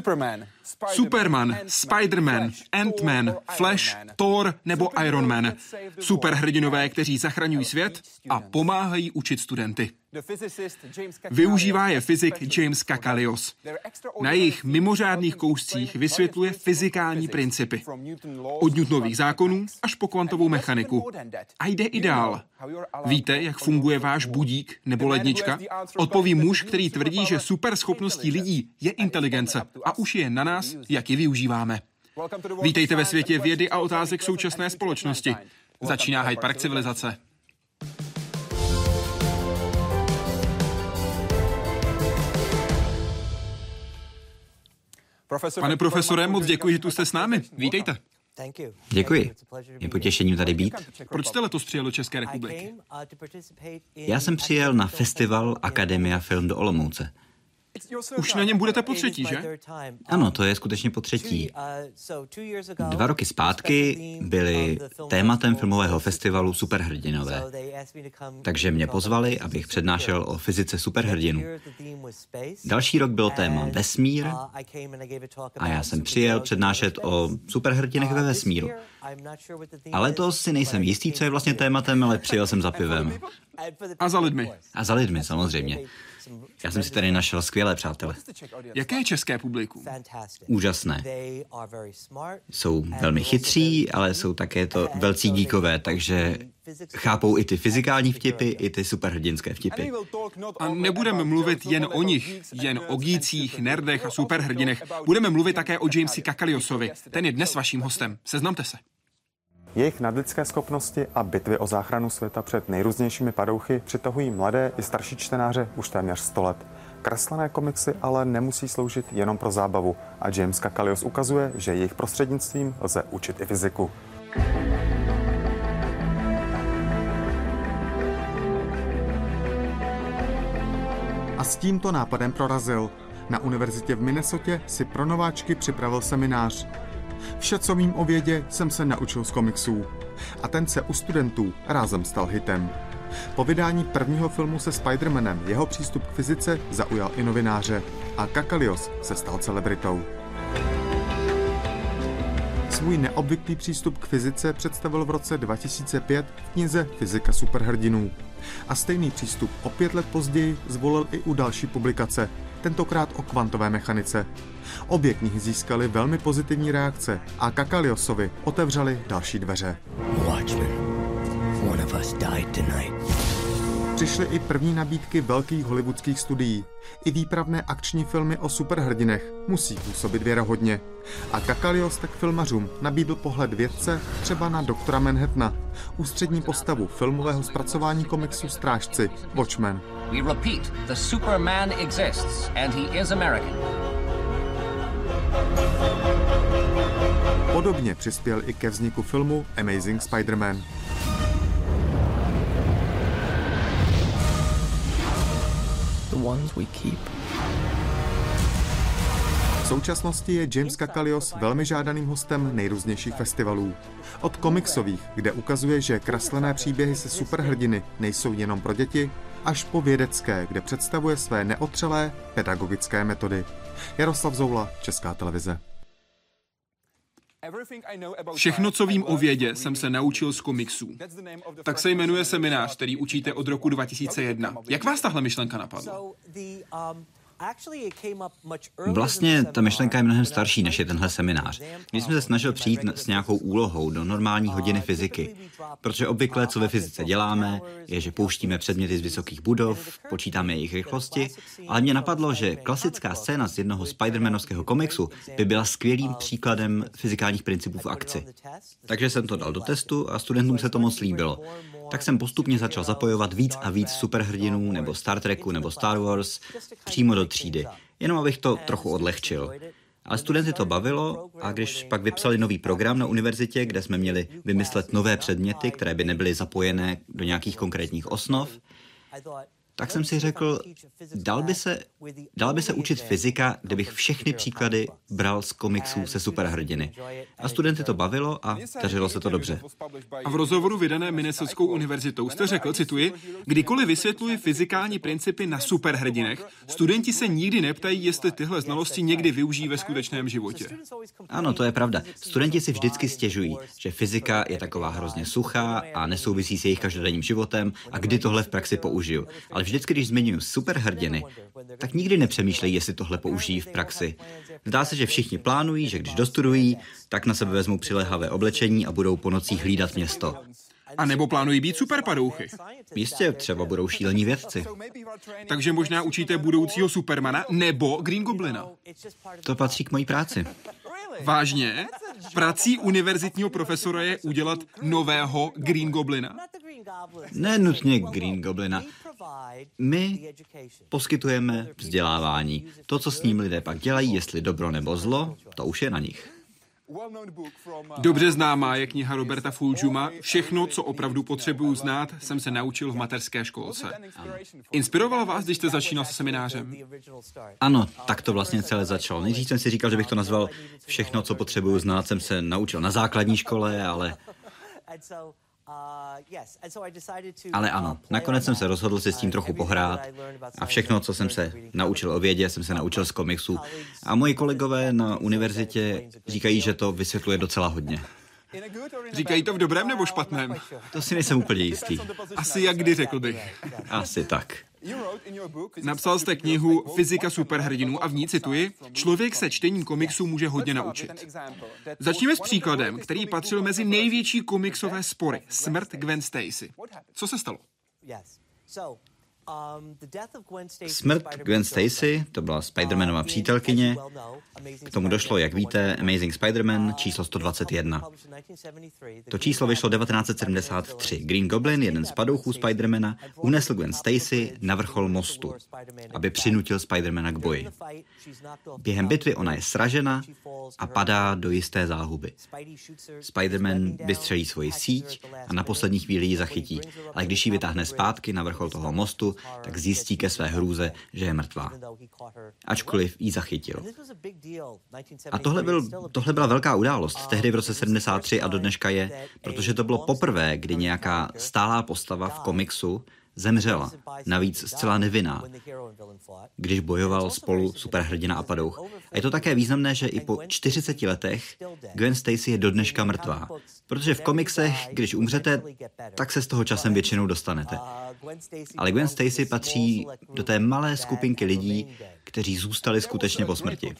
Superman, Superman, Spider-Man, Ant-Man, Flash, Thor nebo Iron Man. Superhrdinové, kteří zachraňují svět a pomáhají učit studenty. Využívá je fyzik James Kakalios. Na jejich mimořádných kouscích vysvětluje fyzikální principy. Od Newtonových zákonů až po kvantovou mechaniku. A jde i dál. Víte, jak funguje váš budík nebo lednička? Odpoví muž, který tvrdí, že super schopností lidí je inteligence a už je na nás, jak ji využíváme. Vítejte ve světě vědy a otázek současné společnosti. Začíná Hyde Park civilizace. Pane profesore, moc děkuji, že tu jste s námi. Vítejte. Děkuji. Je potěšením tady být. Proč jste letos přijel do České republiky? Já jsem přijel na festival Akademia Film do Olomouce. Už na něm budete po třetí, že? Ano, to je skutečně po třetí. Dva roky zpátky byli tématem filmového festivalu superhrdinové. Takže mě pozvali, abych přednášel o fyzice superhrdinů. Další rok bylo téma vesmír a já jsem přijel přednášet o superhrdinech ve vesmíru. Ale to si nejsem jistý, co je vlastně tématem, ale přijel jsem za pivem. A za lidmi. A za lidmi, samozřejmě. Já jsem si tady našel skvělé přátele. Jaké je české publikum? Úžasné. Jsou velmi chytří, ale jsou také to velcí díkové, takže chápou i ty fyzikální vtipy, i ty superhrdinské vtipy. A nebudeme mluvit jen o nich, jen o gících, nerdech a superhrdinech. Budeme mluvit také o Jamesi Kakaliosovi. Ten je dnes vaším hostem. Seznamte se. Jejich nadlidské schopnosti a bitvy o záchranu světa před nejrůznějšími padouchy přitahují mladé i starší čtenáře už téměř 100 let. Kreslené komiksy ale nemusí sloužit jenom pro zábavu a James Kakalios ukazuje, že jejich prostřednictvím lze učit i fyziku. A s tímto nápadem prorazil. Na univerzitě v Minnesotě si pro nováčky připravil seminář. Vše, co vím o vědě, jsem se naučil z komiksů. A ten se u studentů rázem stal hitem. Po vydání prvního filmu se Spider-Manem jeho přístup k fyzice zaujal i novináře a Kakalios se stal celebritou. Svůj neobvyklý přístup k fyzice představil v roce 2005 v knize Fyzika superhrdinů. A stejný přístup o pět let později zvolil i u další publikace, tentokrát o kvantové mechanice. Obě knihy získaly velmi pozitivní reakce a Kakaliosovi otevřeli další dveře. Watchmen. One of us died tonight. Přišly i první nabídky velkých hollywoodských studií. I výpravné akční filmy o superhrdinech musí působit věrohodně. A Kakalios tak filmařům nabídl pohled vědce třeba na doktora Manhattana, ústřední postavu filmového zpracování komiksu Strážci, Watchmen. We repeat, the Superman exists and he is American. Podobně přispěl i ke vzniku filmu Amazing Spider-Man. ones we keep. V současnosti je James Kakalios velmi žádaným hostem nejrůznějších festivalů. Od komiksových, kde ukazuje, že kreslené příběhy se superhrdiny nejsou jenom pro děti, až po vědecké, kde představuje své neotřelé pedagogické metody. Jaroslav Zoula, Česká televize. Všechno, co vím o vědě, jsem se naučil z komiksů. Tak se jmenuje seminář, který učíte od roku 2001. Jak vás tahle myšlenka napadla? Vlastně ta myšlenka je mnohem starší než je tenhle seminář. My jsme se snažili přijít s nějakou úlohou do normální hodiny fyziky, protože obvykle, co ve fyzice děláme, je, že pouštíme předměty z vysokých budov, počítáme jejich rychlosti, ale mě napadlo, že klasická scéna z jednoho Spidermanovského komiksu by byla skvělým příkladem fyzikálních principů v akci. Takže jsem to dal do testu a studentům se to moc líbilo tak jsem postupně začal zapojovat víc a víc superhrdinů nebo Star Treku nebo Star Wars přímo do třídy, jenom abych to trochu odlehčil. Ale studenty to bavilo a když pak vypsali nový program na univerzitě, kde jsme měli vymyslet nové předměty, které by nebyly zapojené do nějakých konkrétních osnov, tak jsem si řekl, dal by se, dal by se učit fyzika, kdybych všechny příklady bral z komiksů se superhrdiny. A studenty to bavilo a dařilo se to dobře. A v rozhovoru vydané Minnesotskou univerzitou jste řekl, cituji, kdykoliv vysvětluji fyzikální principy na superhrdinech, studenti se nikdy neptají, jestli tyhle znalosti někdy využijí ve skutečném životě. Ano, to je pravda. Studenti si vždycky stěžují, že fyzika je taková hrozně suchá a nesouvisí s jejich každodenním životem a kdy tohle v praxi použiju. Ale vždycky, když zmiňuji superhrdiny, tak nikdy nepřemýšlejí, jestli tohle použijí v praxi. Zdá se, že všichni plánují, že když dostudují, tak na sebe vezmou přilehavé oblečení a budou po nocích hlídat město. A nebo plánují být superpadouchy. Jistě, třeba budou šílení vědci. Takže možná učíte budoucího Supermana nebo Green Goblina. To patří k mojí práci. Vážně? Prací univerzitního profesora je udělat nového Green Goblina? Ne nutně Green Goblina. My poskytujeme vzdělávání. To, co s ním lidé pak dělají, jestli dobro nebo zlo, to už je na nich. Dobře známá je kniha Roberta Fulžuma Všechno, co opravdu potřebuju znát, jsem se naučil v mateřské školce. Inspirovala vás, když jste začínal se seminářem? Ano, tak to vlastně celé začalo. Nejdřív jsem si říkal, že bych to nazval Všechno, co potřebuju znát, jsem se naučil na základní škole, ale ale ano, nakonec jsem se rozhodl si s tím trochu pohrát a všechno, co jsem se naučil o vědě, jsem se naučil z komiksů. A moji kolegové na univerzitě říkají, že to vysvětluje docela hodně. Říkají to v dobrém nebo špatném? To si nejsem úplně jistý. Asi jak kdy řekl bych. Asi tak. Napsal jste knihu Fyzika superhrdinů a v ní cituji, člověk se čtením komiksu může hodně naučit. Začněme s příkladem, který patřil mezi největší komiksové spory. Smrt Gwen Stacy. Co se stalo? Smrt Gwen Stacy, to byla Spider-Manova přítelkyně. K tomu došlo, jak víte, Amazing Spider-Man číslo 121. To číslo vyšlo 1973. Green Goblin, jeden z padouchů Spidermana, unesl Gwen Stacy na vrchol mostu, aby přinutil Spidermana k boji. Během bitvy ona je sražena a padá do jisté záhuby. Spider-Man vystřelí svoji síť a na poslední chvíli ji zachytí, ale když ji vytáhne zpátky na vrchol toho mostu, tak zjistí ke své hrůze, že je mrtvá. Ačkoliv ji zachytil. A tohle, byl, tohle byla velká událost. Tehdy v roce 73 a do dneška je, protože to bylo poprvé, kdy nějaká stálá postava v komiksu zemřela, navíc zcela nevinná, když bojoval spolu superhrdina a padouch. A je to také významné, že i po 40 letech Gwen Stacy je do dneška mrtvá, protože v komiksech, když umřete, tak se z toho časem většinou dostanete. Ale Gwen Stacy patří do té malé skupinky lidí, kteří zůstali skutečně po smrti.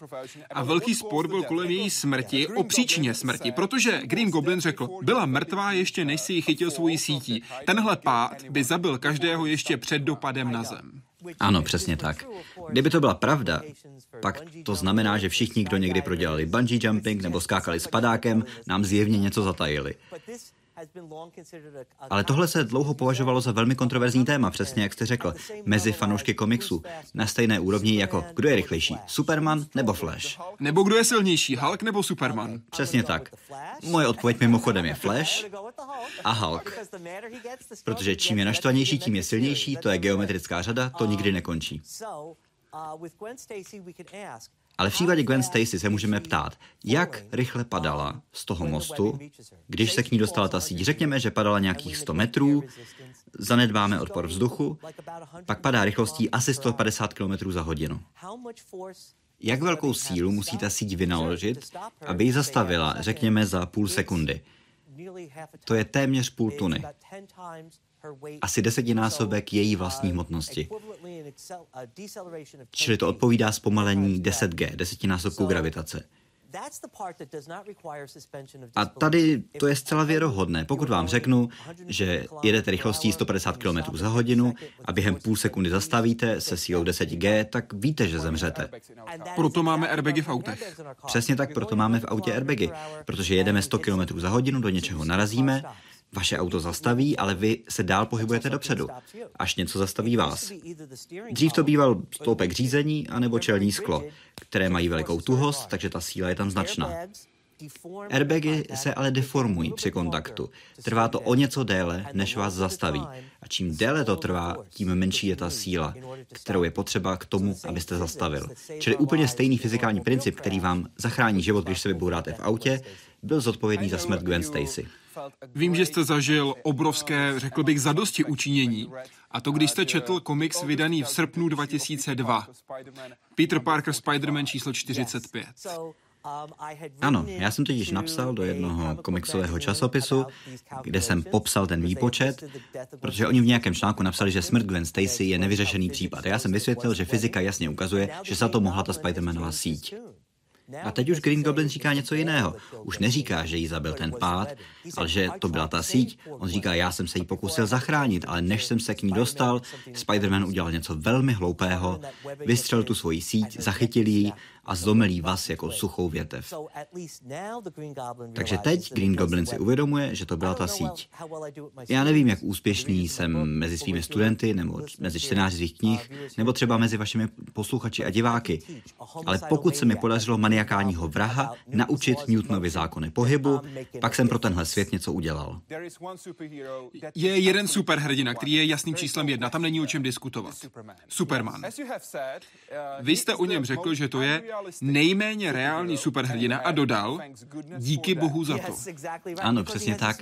A velký spor byl kolem její smrti o příčině smrti, protože Green Goblin řekl, byla mrtvá ještě než si ji chytil svojí sítí. Tenhle pád by zabil každého ještě před dopadem na zem. Ano, přesně tak. Kdyby to byla pravda, pak to znamená, že všichni, kdo někdy prodělali bungee jumping nebo skákali s padákem, nám zjevně něco zatajili. Ale tohle se dlouho považovalo za velmi kontroverzní téma, přesně jak jste řekl, mezi fanoušky komiksu, na stejné úrovni jako kdo je rychlejší, Superman nebo Flash. Nebo kdo je silnější, Hulk nebo Superman. Přesně tak. Moje odpověď mimochodem je Flash a Hulk. Protože čím je naštvanější, tím je silnější, to je geometrická řada, to nikdy nekončí. Ale v případě Gwen Stacy se můžeme ptát, jak rychle padala z toho mostu, když se k ní dostala ta síť. Řekněme, že padala nějakých 100 metrů, zanedbáme odpor vzduchu, pak padá rychlostí asi 150 km za hodinu. Jak velkou sílu musí ta síť vynaložit, aby ji zastavila, řekněme, za půl sekundy? To je téměř půl tuny asi desetinásobek její vlastní hmotnosti. Čili to odpovídá zpomalení 10G, desetinásobku gravitace. A tady to je zcela věrohodné. Pokud vám řeknu, že jedete rychlostí 150 km za hodinu a během půl sekundy zastavíte se sílou 10G, tak víte, že zemřete. Proto máme airbagy v autech. Přesně tak, proto máme v autě airbagy. Protože jedeme 100 km za hodinu, do něčeho narazíme, vaše auto zastaví, ale vy se dál pohybujete dopředu, až něco zastaví vás. Dřív to býval stoupek řízení anebo čelní sklo, které mají velikou tuhost, takže ta síla je tam značná. Airbagy se ale deformují při kontaktu. Trvá to o něco déle, než vás zastaví. A čím déle to trvá, tím menší je ta síla, kterou je potřeba k tomu, abyste zastavil. Čili úplně stejný fyzikální princip, který vám zachrání život, když se vybouráte v autě, byl zodpovědný za smrt Gwen Stacy. Vím, že jste zažil obrovské, řekl bych, zadosti učinění. A to, když jste četl komiks vydaný v srpnu 2002. Peter Parker Spider-Man číslo 45. Ano, já jsem totiž napsal do jednoho komiksového časopisu, kde jsem popsal ten výpočet, protože oni v nějakém článku napsali, že smrt Gwen Stacy je nevyřešený případ. A já jsem vysvětlil, že fyzika jasně ukazuje, že za to mohla ta Spider-Manová síť. A teď už Green Goblin říká něco jiného. Už neříká, že jí zabil ten pád, ale že to byla ta síť. On říká, já jsem se jí pokusil zachránit, ale než jsem se k ní dostal, Spider-Man udělal něco velmi hloupého, vystřelil tu svoji síť, zachytil ji a zlomil vás jako suchou větev. Takže teď Green Goblin si uvědomuje, že to byla ta síť. Já nevím, jak úspěšný jsem mezi svými studenty, nebo mezi čtenáři svých knih, nebo třeba mezi vašimi posluchači a diváky, ale pokud se mi podařilo maniakálního vraha naučit Newtonovi zákony pohybu, pak jsem pro tenhle svět něco udělal. Je jeden superhrdina, který je jasným číslem jedna, tam není o čem diskutovat. Superman. Vy jste o něm řekl, že to je nejméně reálný superhrdina a dodal, díky bohu za to. Ano, přesně tak.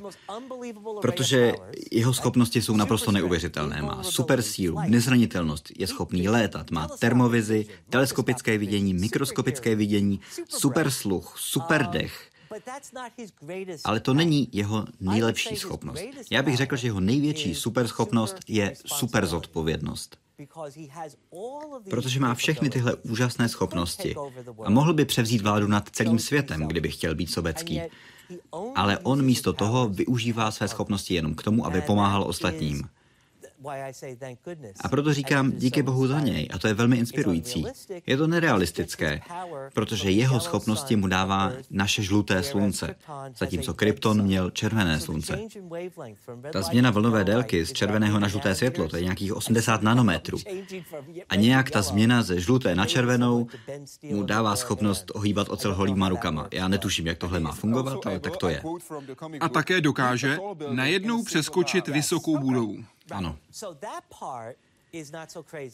Protože jeho schopnosti jsou naprosto neuvěřitelné. Má super sílu, nezranitelnost, je schopný létat, má termovizi, teleskopické vidění, mikroskopické vidění, super sluch, super dech. Ale to není jeho nejlepší schopnost. Já bych řekl, že jeho největší superschopnost je super zodpovědnost protože má všechny tyhle úžasné schopnosti a mohl by převzít vládu nad celým světem, kdyby chtěl být sobecký. Ale on místo toho využívá své schopnosti jenom k tomu, aby pomáhal ostatním. A proto říkám díky Bohu za něj a to je velmi inspirující. Je to nerealistické, protože jeho schopnosti mu dává naše žluté slunce, zatímco Krypton měl červené slunce. Ta změna vlnové délky z červeného na žluté světlo, to je nějakých 80 nanometrů. A nějak ta změna ze žluté na červenou mu dává schopnost ohýbat ocel holýma rukama. Já netuším, jak tohle má fungovat, ale tak to je. A také dokáže najednou přeskočit vysokou budovu. Ano.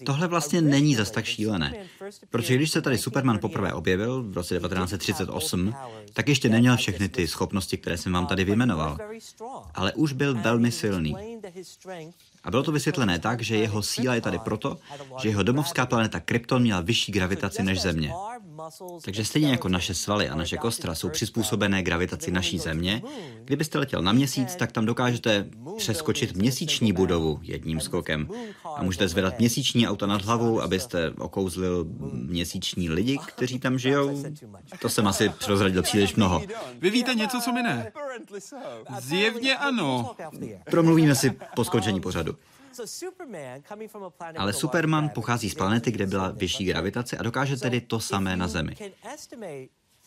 Tohle vlastně není zas tak šílené, protože když se tady Superman poprvé objevil v roce 1938, tak ještě neměl všechny ty schopnosti, které jsem vám tady vyjmenoval, ale už byl velmi silný. A bylo to vysvětlené tak, že jeho síla je tady proto, že jeho domovská planeta Krypton měla vyšší gravitaci než Země. Takže stejně jako naše svaly a naše kostra jsou přizpůsobené gravitaci naší Země, kdybyste letěl na měsíc, tak tam dokážete přeskočit měsíční budovu jedním skokem. A můžete zvedat měsíční auta nad hlavou, abyste okouzlil měsíční lidi, kteří tam žijou. To jsem asi prozradil příliš mnoho. Vy víte něco, co mi ne? Zjevně ano. Promluvíme si po skončení pořadu. Ale Superman pochází z planety, kde byla vyšší gravitace a dokáže tedy to samé na Zemi.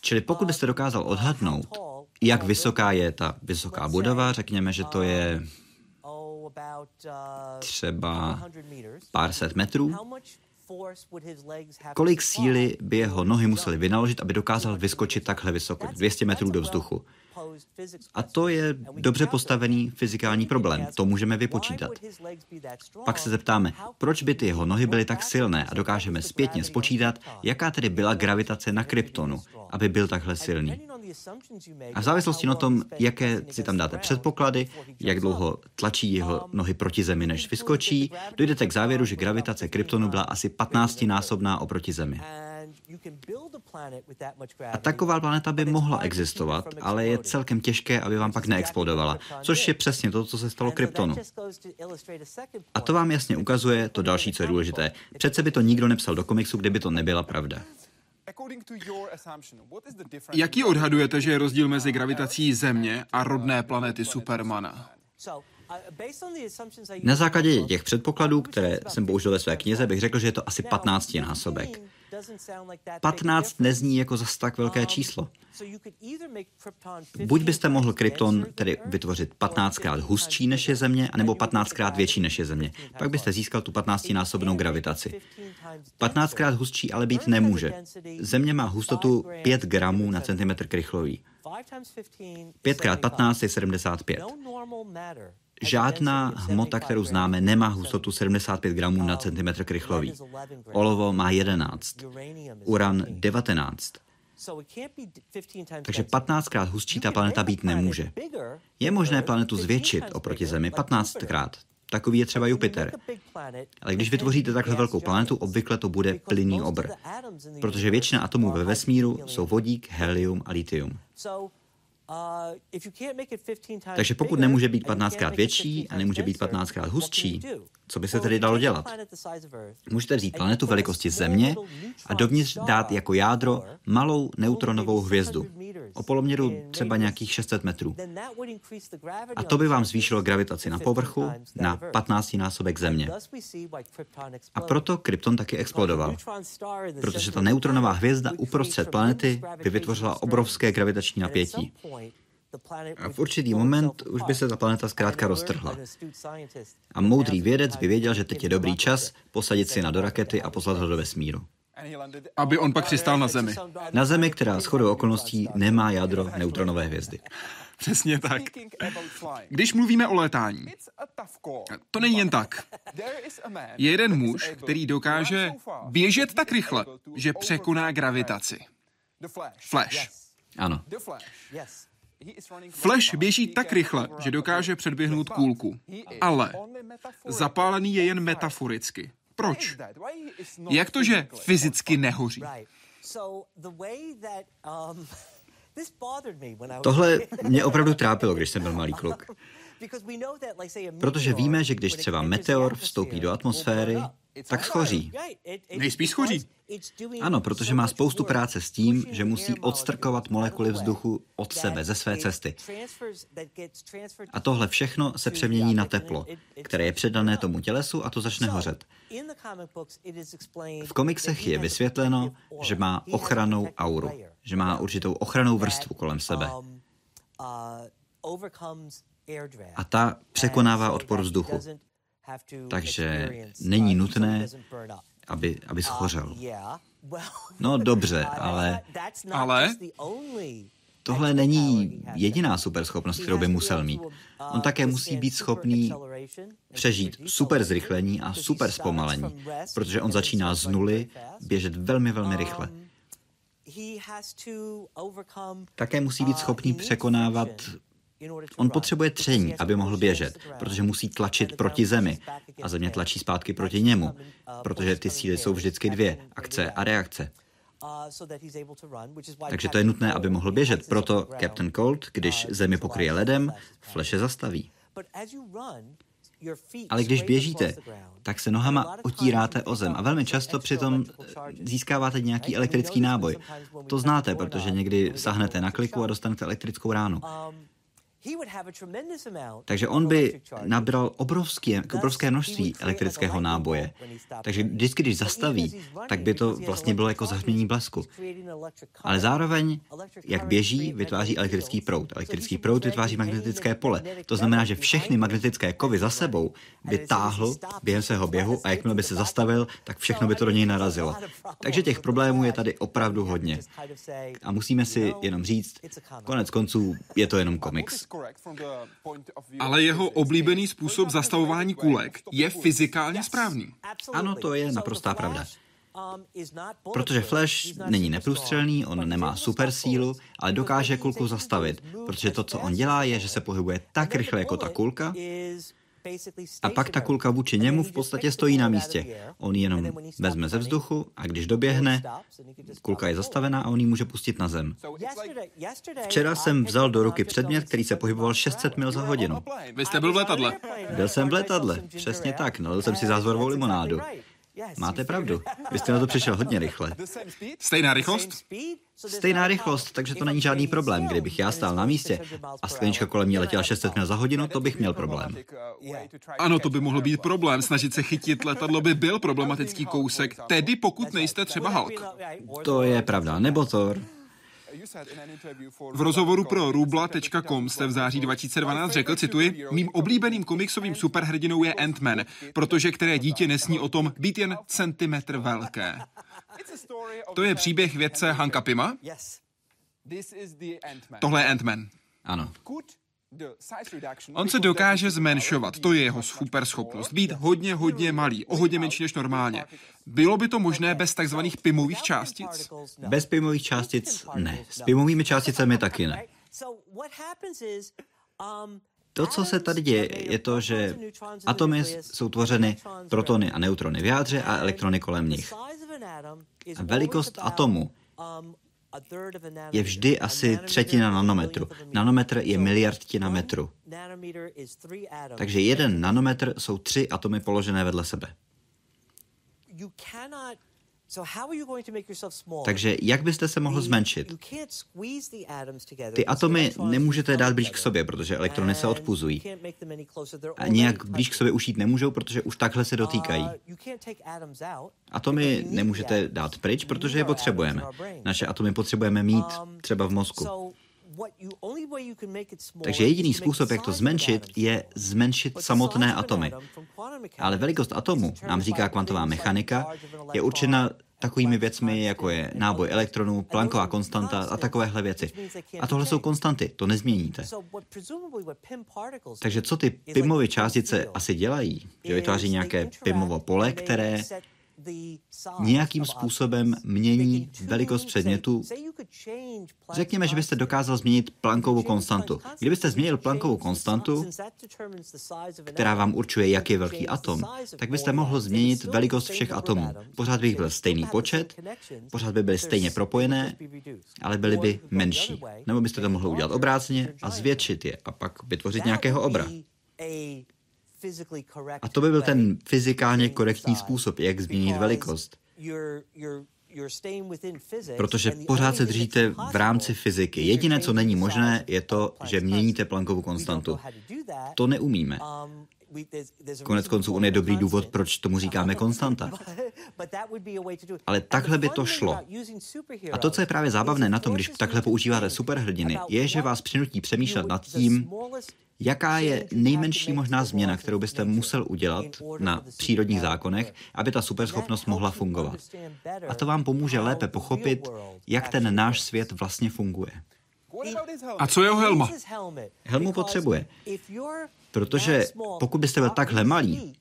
Čili pokud byste dokázal odhadnout, jak vysoká je ta vysoká budova, řekněme, že to je oh, uh, třeba pár set metrů, kolik síly by jeho nohy musely vynaložit, aby dokázal vyskočit takhle vysoko, 200 metrů do vzduchu. A to je dobře postavený fyzikální problém. To můžeme vypočítat. Pak se zeptáme, proč by ty jeho nohy byly tak silné a dokážeme zpětně spočítat, jaká tedy byla gravitace na Kryptonu, aby byl takhle silný. A v závislosti na tom, jaké si tam dáte předpoklady, jak dlouho tlačí jeho nohy proti Zemi, než vyskočí, dojdete k závěru, že gravitace Kryptonu byla asi 15-násobná oproti Zemi. A taková planeta by mohla existovat, ale je celkem těžké, aby vám pak neexplodovala, což je přesně to, co se stalo Kryptonu. A to vám jasně ukazuje to další, co je důležité. Přece by to nikdo nepsal do komiksu, kdyby to nebyla pravda. Jaký odhadujete, že je rozdíl mezi gravitací Země a rodné planety Supermana? Na základě těch předpokladů, které jsem použil ve své knize, bych řekl, že je to asi 15 násobek. 15 nezní jako zas tak velké číslo. Buď byste mohl krypton tedy vytvořit 15krát hustší než je Země, anebo 15krát větší než je Země. Pak byste získal tu 15-násobnou gravitaci. 15krát hustší ale být nemůže. Země má hustotu 5 gramů na centimetr krychlový. 5 x 15 je 75. Žádná hmota, kterou známe, nemá hustotu 75 gramů na centimetr krychlový. Olovo má 11, uran 19. Takže 15krát hustší ta planeta být nemůže. Je možné planetu zvětšit oproti Zemi 15krát. Takový je třeba Jupiter. Ale když vytvoříte takhle velkou planetu, obvykle to bude plynný obr, protože většina atomů ve vesmíru jsou vodík, helium a litium. Takže pokud nemůže být 15krát větší a nemůže být 15krát hustší, co by se tedy dalo dělat? Můžete vzít planetu velikosti Země a dovnitř dát jako jádro malou neutronovou hvězdu o poloměru třeba nějakých 600 metrů. A to by vám zvýšilo gravitaci na povrchu na 15 násobek Země. A proto Krypton taky explodoval. Protože ta neutronová hvězda uprostřed planety by vytvořila obrovské gravitační napětí. A v určitý moment už by se ta planeta zkrátka roztrhla. A moudrý vědec by věděl, že teď je dobrý čas posadit si na do rakety a poslat ho do vesmíru. Aby on pak přistál na Zemi. Na Zemi, která shodou okolností nemá jádro neutronové hvězdy. Přesně tak. Když mluvíme o létání, to není jen tak. Je jeden muž, který dokáže běžet tak rychle, že překoná gravitaci. Flash. Ano. Flash běží tak rychle, že dokáže předběhnout kůlku. Ale zapálený je jen metaforicky. Proč? Jak to, že fyzicky nehoří? Tohle mě opravdu trápilo, když jsem byl malý kluk. Protože víme, že když třeba meteor vstoupí do atmosféry, tak schoří. Nejspíš schoří. Ano, protože má spoustu práce s tím, že musí odstrkovat molekuly vzduchu od sebe, ze své cesty. A tohle všechno se přemění na teplo, které je předané tomu tělesu a to začne hořet. V komiksech je vysvětleno, že má ochranou auru, že má určitou ochranou vrstvu kolem sebe. A ta překonává odpor vzduchu. Takže není nutné, aby, aby schořel. No dobře, ale... Ale? Tohle není jediná superschopnost, kterou by musel mít. On také musí být schopný přežít super zrychlení a super zpomalení, protože on začíná z nuly běžet velmi, velmi rychle. Také musí být schopný překonávat On potřebuje tření, aby mohl běžet, protože musí tlačit proti zemi a země tlačí zpátky proti němu, protože ty síly jsou vždycky dvě, akce a reakce. Takže to je nutné, aby mohl běžet. Proto Captain Cold, když zemi pokryje ledem, fleše zastaví. Ale když běžíte, tak se nohama otíráte o zem a velmi často přitom získáváte nějaký elektrický náboj. To znáte, protože někdy sahnete na kliku a dostanete elektrickou ránu. Takže on by nabral obrovské, obrovské množství elektrického náboje. Takže vždycky, když zastaví, tak by to vlastně bylo jako zahřmění blesku. Ale zároveň, jak běží, vytváří elektrický proud. Elektrický proud vytváří magnetické pole. To znamená, že všechny magnetické kovy za sebou by táhl během svého běhu a jakmile by se zastavil, tak všechno by to do něj narazilo. Takže těch problémů je tady opravdu hodně. A musíme si jenom říct, konec konců je to jenom komiks. Ale jeho oblíbený způsob zastavování kulek je fyzikálně správný. Ano, to je naprostá pravda. Protože Flash není neprůstřelný, on nemá super sílu, ale dokáže kulku zastavit, protože to, co on dělá, je, že se pohybuje tak rychle jako ta kulka a pak ta kulka vůči němu v podstatě stojí na místě. On ji jenom vezme ze vzduchu a když doběhne, kulka je zastavená a on ji může pustit na zem. Včera jsem vzal do ruky předmět, který se pohyboval 600 mil za hodinu. Vy jste byl v letadle? Byl jsem v letadle, přesně tak. Nalil jsem si zázvorovou limonádu. Máte pravdu. Vy jste na to přišel hodně rychle. Stejná rychlost? Stejná rychlost, takže to není žádný problém. Kdybych já stál na místě a sklenička kolem mě letěla 600 mil za hodinu, to bych měl problém. Ano, to by mohl být problém. Snažit se chytit letadlo by byl problematický kousek, tedy pokud nejste třeba Hulk. To je pravda. Nebo Thor. V rozhovoru pro rubla.com jste v září 2012 řekl, cituji, mým oblíbeným komiksovým superhrdinou je Ant-Man, protože které dítě nesní o tom být jen centimetr velké. To je příběh vědce Hanka Pima? Tohle je Ant-Man. Ano. On se dokáže zmenšovat, to je jeho super schopnost. Být hodně, hodně malý, o hodně menší než normálně. Bylo by to možné bez takzvaných pimových částic? Bez pimových částic ne. S pimovými částicemi taky ne. To, co se tady děje, je to, že atomy jsou tvořeny protony a neutrony v jádře a elektrony kolem nich. A velikost atomu je vždy asi třetina nanometru. Nanometr je miliardtina metru. Takže jeden nanometr jsou tři atomy položené vedle sebe. Takže jak byste se mohl zmenšit? Ty atomy nemůžete dát blíž k sobě, protože elektrony se odpuzují. A nějak blíž k sobě ušít nemůžou, protože už takhle se dotýkají. Uh, atomy nemůžete dát pryč, protože je potřebujeme. Naše atomy potřebujeme mít um, třeba v mozku. Takže jediný způsob, jak to zmenšit, je zmenšit samotné atomy. Ale velikost atomu, nám říká kvantová mechanika, je určena takovými věcmi, jako je náboj elektronů, planková konstanta a takovéhle věci. A tohle jsou konstanty, to nezměníte. Takže co ty Pimovy částice asi dělají? Že vytváří nějaké Pimovo pole, které nějakým způsobem mění velikost předmětu. Řekněme, že byste dokázal změnit Planckovou konstantu. Kdybyste změnil Planckovou konstantu, která vám určuje, jak je velký atom, tak byste mohl změnit velikost všech atomů. Pořád by byl stejný počet, pořád by byly stejně propojené, ale byly by menší. Nebo byste to mohli udělat obráceně a zvětšit je a pak vytvořit nějakého obra. A to by byl ten fyzikálně korektní způsob, jak změnit velikost. Protože pořád se držíte v rámci fyziky. Jediné, co není možné, je to, že měníte Planckovu konstantu. To neumíme. Um, Konec konců on je dobrý důvod, proč tomu říkáme konstanta. Ale takhle by to šlo. A to, co je právě zábavné na tom, když takhle používáte superhrdiny, je, že vás přinutí přemýšlet nad tím, Jaká je nejmenší možná změna, kterou byste musel udělat na přírodních zákonech, aby ta superschopnost mohla fungovat? A to vám pomůže lépe pochopit, jak ten náš svět vlastně funguje. A co jeho helma? Helmu potřebuje. Protože pokud byste byl takhle malý,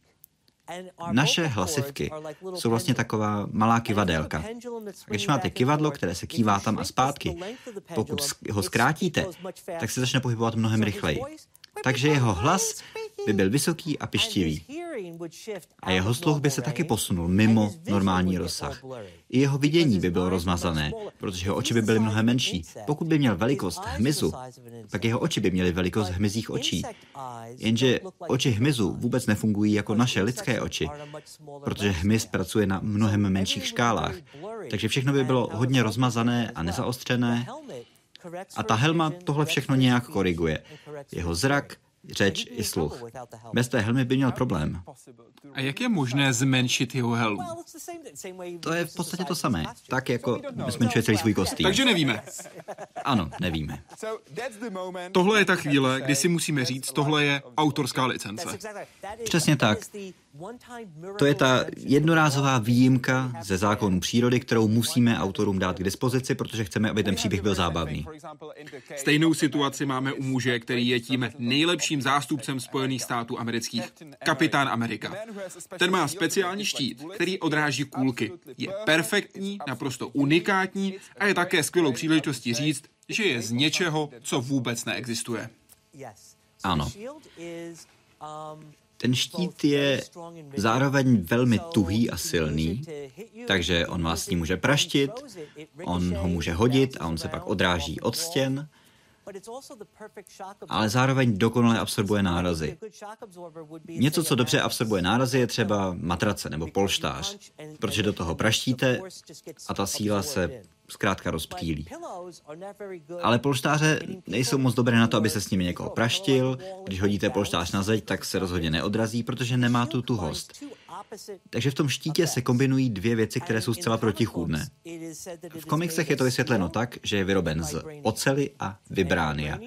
naše hlasivky jsou vlastně taková malá kivadélka. Když máte kivadlo, které se kývá tam a zpátky, pokud ho zkrátíte, tak se začne pohybovat mnohem rychleji. Takže jeho hlas by byl vysoký a pištivý. A jeho sluch by se taky posunul mimo normální rozsah. I jeho vidění by bylo rozmazané, protože jeho oči by byly mnohem menší. Pokud by měl velikost hmyzu, tak jeho oči by měly velikost hmyzích očí. Jenže oči hmyzu vůbec nefungují jako naše lidské oči, protože hmyz pracuje na mnohem menších škálách. Takže všechno by bylo hodně rozmazané a nezaostřené a ta helma tohle všechno nějak koriguje. Jeho zrak, řeč i sluch. Bez té helmy by měl problém. A jak je možné zmenšit jeho helmu? To je v podstatě to samé. Tak jako zmenšuje celý svůj kostým. Takže nevíme. Ano, nevíme. Tohle je ta chvíle, kdy si musíme říct, tohle je autorská licence. Přesně tak. To je ta jednorázová výjimka ze zákonů přírody, kterou musíme autorům dát k dispozici, protože chceme, aby ten příběh byl zábavný. Stejnou situaci máme u muže, který je tím nejlepším zástupcem Spojených států amerických, kapitán Amerika. Ten má speciální štít, který odráží kůlky. Je perfektní, naprosto unikátní a je také skvělou příležitostí říct, že je z něčeho, co vůbec neexistuje. Ano. Ten štít je zároveň velmi tuhý a silný, takže on vás s ním může praštit, on ho může hodit a on se pak odráží od stěn. ale zároveň dokonale absorbuje nárazy. Něco, co dobře absorbuje nárazy, je třeba matrace nebo polštář, protože do toho praštíte a ta síla se zkrátka rozptýlí. Ale polštáře nejsou moc dobré na to, aby se s nimi někoho praštil. Když hodíte polštář na zeď, tak se rozhodně neodrazí, protože nemá tu tuhost. Takže v tom štítě se kombinují dvě věci, které jsou zcela protichůdné. V komiksech je to vysvětleno tak, že je vyroben z ocely a vibránia.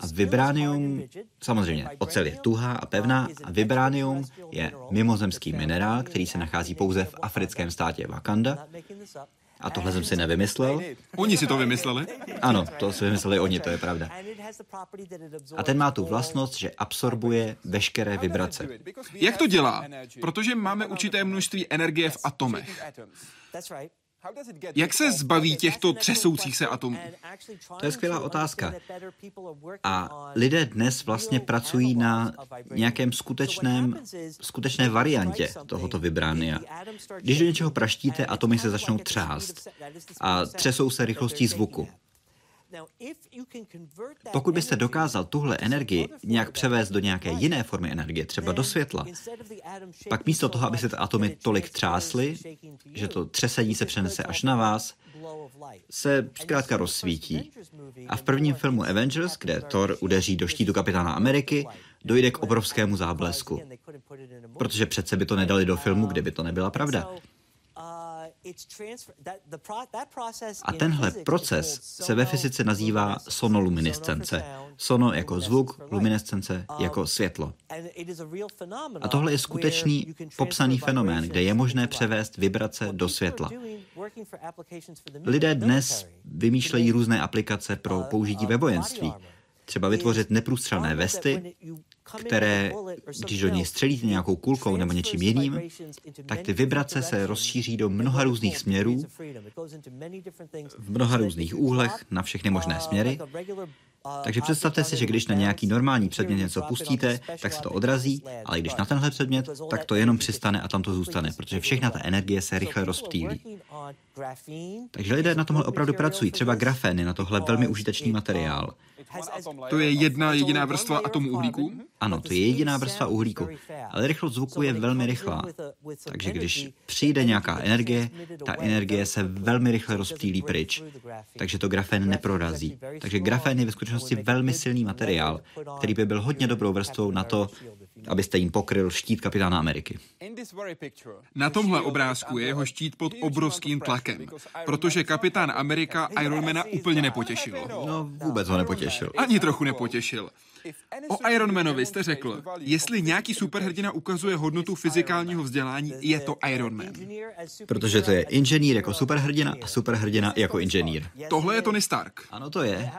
A vibránium, samozřejmě, ocel je tuhá a pevná a vibránium je mimozemský minerál, který se nachází pouze v africkém státě Wakanda. A tohle jsem si nevymyslel. Oni si to vymysleli? Ano, to si vymysleli oni, to je pravda. A ten má tu vlastnost, že absorbuje veškeré vibrace. Jak to dělá? Protože máme určité množství energie v atomech. Jak se zbaví těchto třesoucích se atomů? To je skvělá otázka. A lidé dnes vlastně pracují na nějakém skutečném, skutečné variantě tohoto vibránia. Když do něčeho praštíte, atomy se začnou třást a třesou se rychlostí zvuku. Pokud byste dokázal tuhle energii nějak převést do nějaké jiné formy energie, třeba do světla, pak místo toho, aby se ty atomy tolik třásly, že to třesení se přenese až na vás, se zkrátka rozsvítí. A v prvním filmu Avengers, kde Thor udeří do štítu kapitána Ameriky, dojde k obrovskému záblesku. Protože přece by to nedali do filmu, kdyby to nebyla pravda. A tenhle proces se ve fyzice nazývá sonoluminescence. Sono jako zvuk, luminescence jako světlo. A tohle je skutečný popsaný fenomén, kde je možné převést vibrace do světla. Lidé dnes vymýšlejí různé aplikace pro použití ve vojenství. Třeba vytvořit neprůstřelné vesty, které, když do něj střelíte nějakou kulkou nebo něčím jiným, tak ty vibrace se rozšíří do mnoha různých směrů, v mnoha různých úhlech, na všechny možné směry. Takže představte si, že když na nějaký normální předmět něco pustíte, tak se to odrazí, ale když na tenhle předmět, tak to jenom přistane a tam to zůstane, protože všechna ta energie se rychle rozptýlí. Takže lidé na tomhle opravdu pracují. Třeba grafén je na tohle velmi užitečný materiál. To je jedna jediná vrstva atomu uhlíku? Ano, to je jediná vrstva uhlíku, ale rychlost zvuku je velmi rychlá. Takže když přijde nějaká energie, ta energie se velmi rychle rozptýlí pryč. Takže to grafén neprorazí. Takže grafén je ve skutečnosti velmi silný materiál, který by byl hodně dobrou vrstvou na to, abyste jim pokryl štít kapitána Ameriky. Na tomhle obrázku je jeho štít pod obrovským tlakem, protože kapitán Amerika Ironmana úplně nepotěšil. No, vůbec ho nepotěšil. Ani trochu nepotěšil. O Ironmanovi jste řekl, jestli nějaký superhrdina ukazuje hodnotu fyzikálního vzdělání, je to Ironman. Protože to je inženýr jako superhrdina a superhrdina jako inženýr. Tohle je Tony Stark. Ano, to je.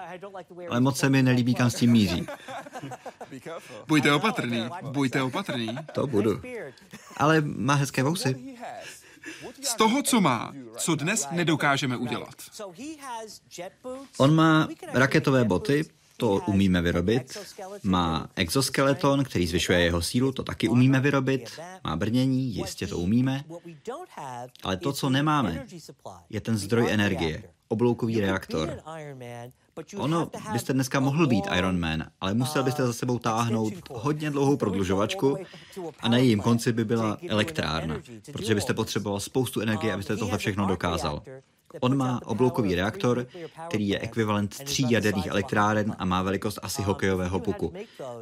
Ale moc se mi nelíbí, kam s tím míří. Buďte opatrný, buďte opatrný. To budu. Ale má hezké vousy. Z toho, co má, co dnes nedokážeme udělat. On má raketové boty, to umíme vyrobit. Má exoskeleton, který zvyšuje jeho sílu, to taky umíme vyrobit. Má brnění, jistě to umíme. Ale to, co nemáme, je ten zdroj energie, obloukový reaktor. Ono byste dneska mohl být Iron Man, ale musel byste za sebou táhnout hodně dlouhou prodlužovačku a na jejím konci by byla elektrárna, protože byste potřeboval spoustu energie, abyste tohle všechno dokázal. On má obloukový reaktor, který je ekvivalent tří jaderných elektráren a má velikost asi hokejového puku.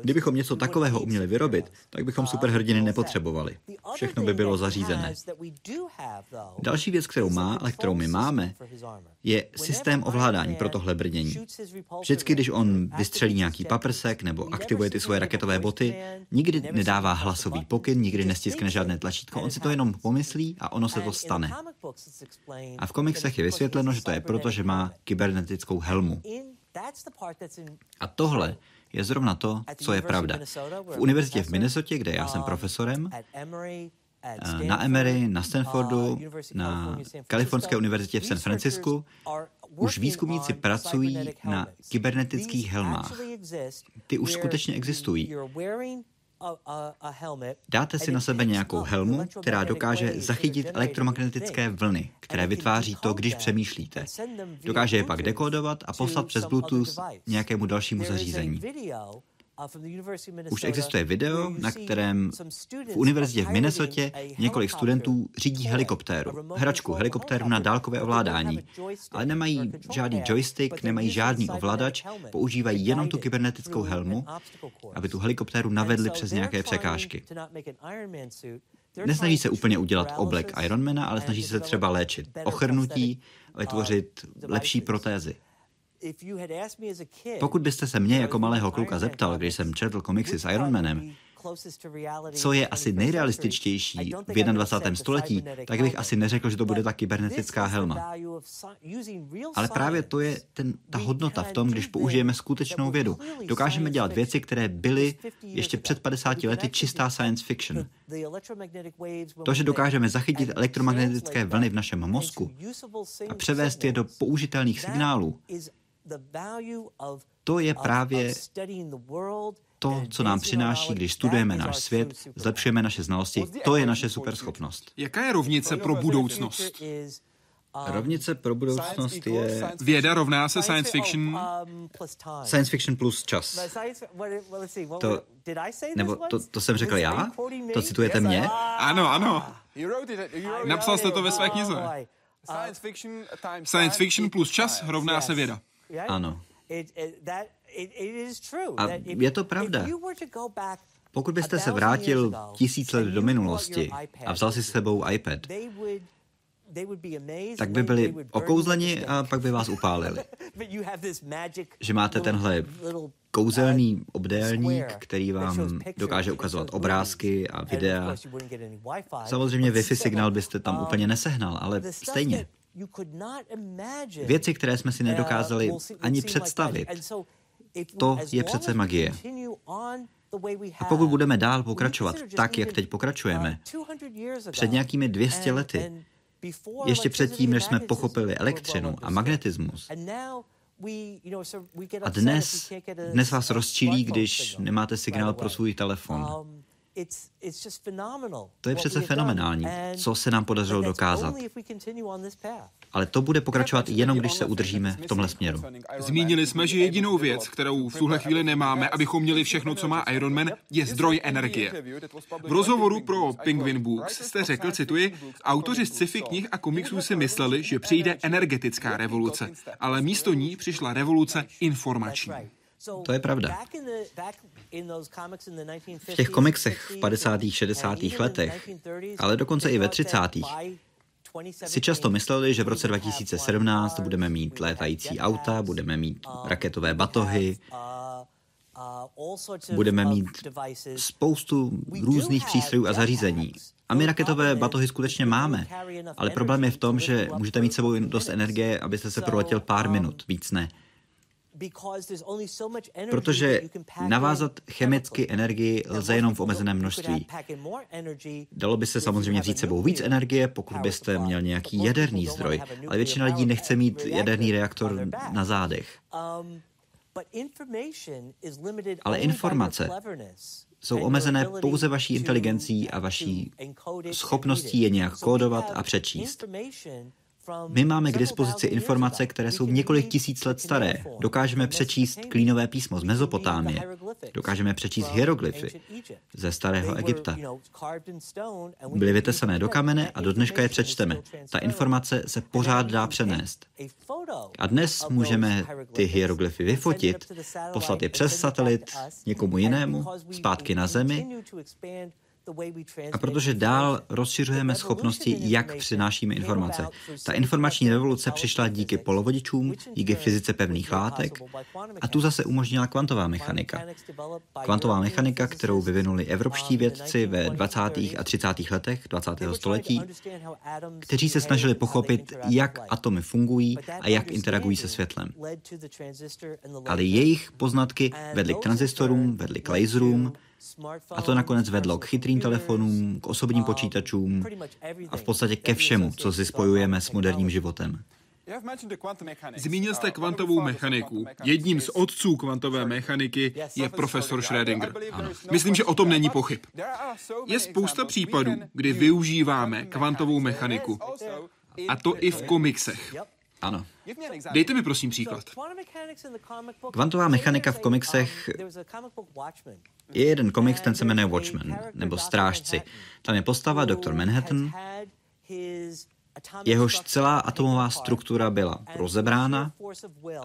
Kdybychom něco takového uměli vyrobit, tak bychom superhrdiny nepotřebovali. Všechno by bylo zařízené. Další věc, kterou má, ale kterou my máme, je systém ovládání pro tohle brnění. Vždycky, když on vystřelí nějaký paprsek nebo aktivuje ty svoje raketové boty, nikdy nedává hlasový pokyn, nikdy nestiskne žádné tlačítko, on si to jenom pomyslí a ono se to stane. A v komiksech je vysvětleno, že to je proto, že má kybernetickou helmu. A tohle je zrovna to, co je pravda. V univerzitě v Minnesota, kde já jsem profesorem, na Emory, na Stanfordu, na Kalifornské univerzitě v San Francisku, už výzkumníci pracují na kybernetických helmách. Ty už skutečně existují. Dáte si na sebe nějakou helmu, která dokáže zachytit elektromagnetické vlny, které vytváří to, když přemýšlíte. Dokáže je pak dekodovat a poslat přes Bluetooth nějakému dalšímu zařízení. Už existuje video, na kterém v univerzitě v Minnesotě několik studentů řídí helikoptéru, hračku helikoptéru na dálkové ovládání, ale nemají žádný joystick, nemají žádný ovladač, používají jenom tu kybernetickou helmu, aby tu helikoptéru navedli přes nějaké překážky. Nesnaží se úplně udělat oblek Ironmana, ale snaží se třeba léčit ochrnutí, vytvořit lepší protézy. Pokud byste se mě jako malého kluka zeptal, když jsem četl komiksy s Ironmanem, co je asi nejrealističtější v 21. století, tak bych asi neřekl, že to bude ta kybernetická helma. Ale právě to je ten, ta hodnota v tom, když použijeme skutečnou vědu. Dokážeme dělat věci, které byly ještě před 50 lety čistá science fiction. To, že dokážeme zachytit elektromagnetické vlny v našem mozku a převést je do použitelných signálů, to je právě to, co nám přináší, když studujeme náš svět, zlepšujeme naše znalosti, to je naše superschopnost. Jaká je rovnice pro budoucnost? Rovnice pro budoucnost je... Věda rovná se science fiction. Science fiction plus čas. To, nebo to, to jsem řekl já? To citujete mě? Ano, ano. Napsal jste to ve své knize. Science fiction plus čas rovná se věda. Ano. A je to pravda. Pokud byste se vrátil tisíc let do minulosti a vzal si s sebou iPad, tak by byli okouzleni a pak by vás upálili. Že máte tenhle kouzelný obdélník, který vám dokáže ukazovat obrázky a videa. Samozřejmě Wi-Fi signál byste tam úplně nesehnal, ale stejně. Věci, které jsme si nedokázali ani představit. To je přece magie. A pokud budeme dál pokračovat tak, jak teď pokračujeme, před nějakými 200 lety, ještě předtím, než jsme pochopili elektřinu a magnetismus, a dnes, dnes vás rozčílí, když nemáte signál pro svůj telefon. To je přece fenomenální, co se nám podařilo dokázat. Ale to bude pokračovat jenom, když se udržíme v tomhle směru. Zmínili jsme, že jedinou věc, kterou v tuhle chvíli nemáme, abychom měli všechno, co má Iron Man, je zdroj energie. V rozhovoru pro Penguin Books jste řekl, cituji, autoři z sci-fi knih a komiksů si mysleli, že přijde energetická revoluce, ale místo ní přišla revoluce informační. To je pravda. V těch komiksech v 50. 60. letech, ale dokonce i ve 30. si často mysleli, že v roce 2017 budeme mít létající auta, budeme mít raketové batohy, budeme mít spoustu různých přístrojů a zařízení. A my raketové batohy skutečně máme, ale problém je v tom, že můžete mít sebou dost energie, abyste se proletěl pár minut, víc ne. Protože navázat chemicky energii lze jenom v omezeném množství. Dalo by se samozřejmě vzít sebou víc energie, pokud byste měl nějaký jaderný zdroj, ale většina lidí nechce mít jaderný reaktor na zádech. Um, ale informace jsou omezené pouze vaší inteligencí a vaší schopností je nějak kódovat a přečíst. My máme k dispozici informace, které jsou několik tisíc let staré. Dokážeme přečíst klínové písmo z Mezopotámie. Dokážeme přečíst hieroglyfy ze starého Egypta. Byly vytesané do kamene a do dneška je přečteme. Ta informace se pořád dá přenést. A dnes můžeme ty hieroglyfy vyfotit, poslat je přes satelit někomu jinému, zpátky na Zemi a protože dál rozšiřujeme schopnosti, jak přinášíme informace. Ta informační revoluce přišla díky polovodičům, díky fyzice pevných látek a tu zase umožnila kvantová mechanika. Kvantová mechanika, kterou vyvinuli evropští vědci ve 20. a 30. letech 20. století, kteří se snažili pochopit, jak atomy fungují a jak interagují se světlem. Ale jejich poznatky vedly k tranzistorům, vedly k laserům, a to nakonec vedlo k chytrým telefonům, k osobním počítačům a v podstatě ke všemu, co si spojujeme s moderním životem. Zmínil jste kvantovou mechaniku. Jedním z otců kvantové mechaniky je profesor Schrödinger. Ano. Myslím, že o tom není pochyb. Je spousta případů, kdy využíváme kvantovou mechaniku. A to i v komiksech. Ano. Dejte mi prosím příklad. Kvantová mechanika v komiksech je jeden komiks, ten se jmenuje Watchmen, nebo Strážci. Tam je postava Dr. Manhattan, jehož celá atomová struktura byla rozebrána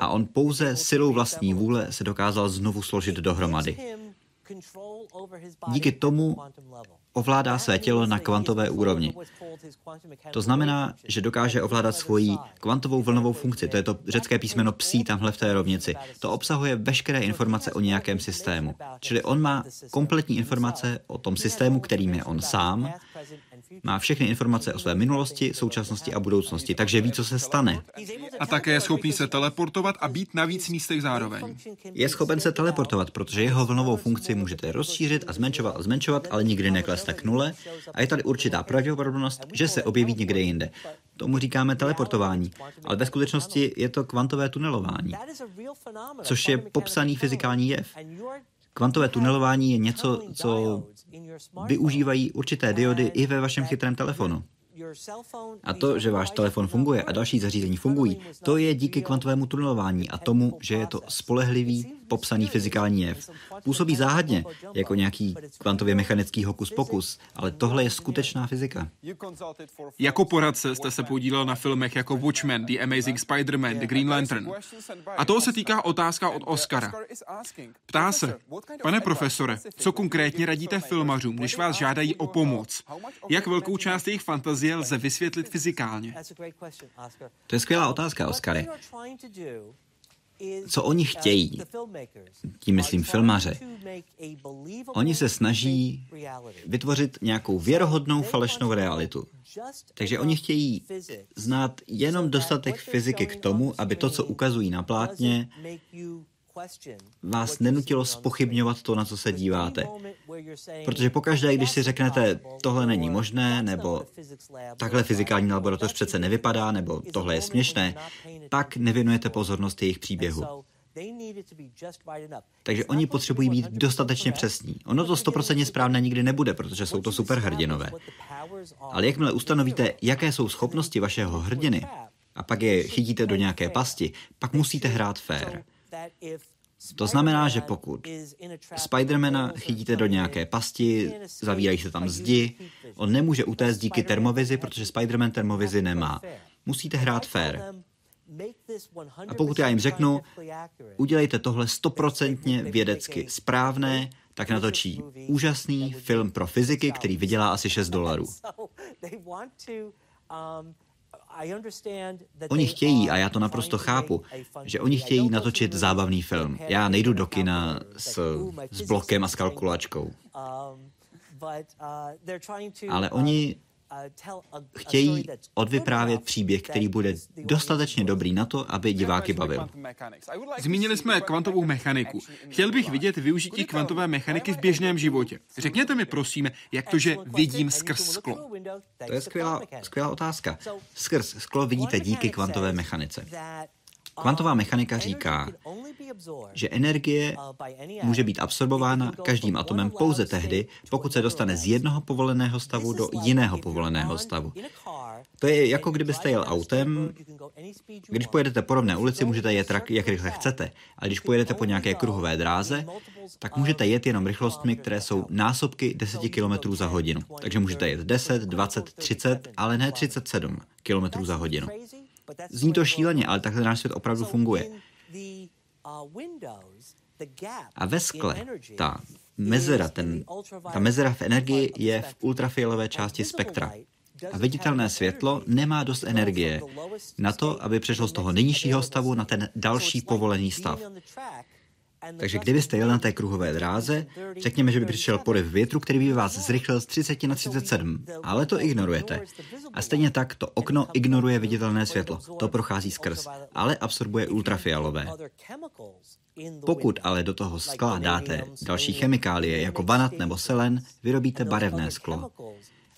a on pouze silou vlastní vůle se dokázal znovu složit dohromady. Díky tomu ovládá své tělo na kvantové úrovni. To znamená, že dokáže ovládat svoji kvantovou vlnovou funkci. To je to řecké písmeno psí tamhle v té rovnici. To obsahuje veškeré informace o nějakém systému. Čili on má kompletní informace o tom systému, kterým je on sám, má všechny informace o své minulosti, současnosti a budoucnosti, takže ví, co se stane. A také je schopný se teleportovat a být na víc místech zároveň. Je schopen se teleportovat, protože jeho vlnovou funkci můžete rozšířit a zmenšovat a zmenšovat, ale nikdy neklesne k nule. A je tady určitá pravděpodobnost, že se objeví někde jinde. Tomu říkáme teleportování, ale ve skutečnosti je to kvantové tunelování, což je popsaný fyzikální jev. Kvantové tunelování je něco, co využívají určité diody i ve vašem chytrém telefonu. A to, že váš telefon funguje a další zařízení fungují, to je díky kvantovému tunelování a tomu, že je to spolehlivý, popsaný fyzikální jev. Působí záhadně, jako nějaký kvantově mechanický hokus pokus, ale tohle je skutečná fyzika. Jako poradce jste se podílel na filmech jako Watchmen, The Amazing Spider-Man, The Green Lantern. A toho se týká otázka od Oscara. Ptá se, pane profesore, co konkrétně radíte filmařům, když vás žádají o pomoc? Jak velkou část jejich fantazie lze vysvětlit fyzikálně? To je skvělá otázka, Oscary co oni chtějí, tím myslím filmaře, oni se snaží vytvořit nějakou věrohodnou falešnou realitu. Takže oni chtějí znát jenom dostatek fyziky k tomu, aby to, co ukazují na plátně, vás nenutilo spochybňovat to, na co se díváte. Protože pokaždé, když si řeknete, tohle není možné, nebo takhle fyzikální laboratoř přece nevypadá, nebo tohle je směšné, pak nevěnujete pozornost jejich příběhu. Takže oni potřebují být dostatečně přesní. Ono to stoprocentně správné nikdy nebude, protože jsou to superhrdinové. Ale jakmile ustanovíte, jaké jsou schopnosti vašeho hrdiny, a pak je chytíte do nějaké pasti, pak musíte hrát fair. To znamená, že pokud Spidermana chytíte do nějaké pasti, zavírají se tam zdi, on nemůže utéct díky termovizi, protože Spiderman termovizi nemá. Musíte hrát fair. A pokud já jim řeknu, udělejte tohle stoprocentně vědecky správné, tak natočí úžasný film pro fyziky, který vydělá asi 6 dolarů. Oni chtějí, a já to naprosto chápu, že oni chtějí natočit zábavný film. Já nejdu do kina s, s blokem a s kalkulačkou. Um, uh, Ale oni chtějí odvyprávět příběh, který bude dostatečně dobrý na to, aby diváky bavil. Zmínili jsme kvantovou mechaniku. Chtěl bych vidět využití kvantové mechaniky v běžném životě. Řekněte mi prosím, jak to, že vidím skrz sklo. To je skvělá, skvělá otázka. Skrz sklo vidíte díky kvantové mechanice. Kvantová mechanika říká, že energie může být absorbována každým atomem pouze tehdy, pokud se dostane z jednoho povoleného stavu do jiného povoleného stavu. To je jako kdybyste jel autem, když pojedete po rovné ulici, můžete jet jak rychle chcete, a když pojedete po nějaké kruhové dráze, tak můžete jet jenom rychlostmi, které jsou násobky 10 km za hodinu. Takže můžete jet 10, 20, 30, ale ne 37 km za hodinu. Zní to šíleně, ale takhle náš svět opravdu funguje. A ve skle ta mezera, ten, ta mezera v energii je v ultrafialové části spektra. A viditelné světlo nemá dost energie na to, aby přešlo z toho nejnižšího stavu na ten další povolený stav. Takže kdybyste jel na té kruhové dráze, řekněme, že by přišel poryv větru, který by vás zrychlil z 30 na 37, ale to ignorujete. A stejně tak to okno ignoruje viditelné světlo. To prochází skrz, ale absorbuje ultrafialové. Pokud ale do toho skla dáte další chemikálie, jako vanat nebo selen, vyrobíte barevné sklo.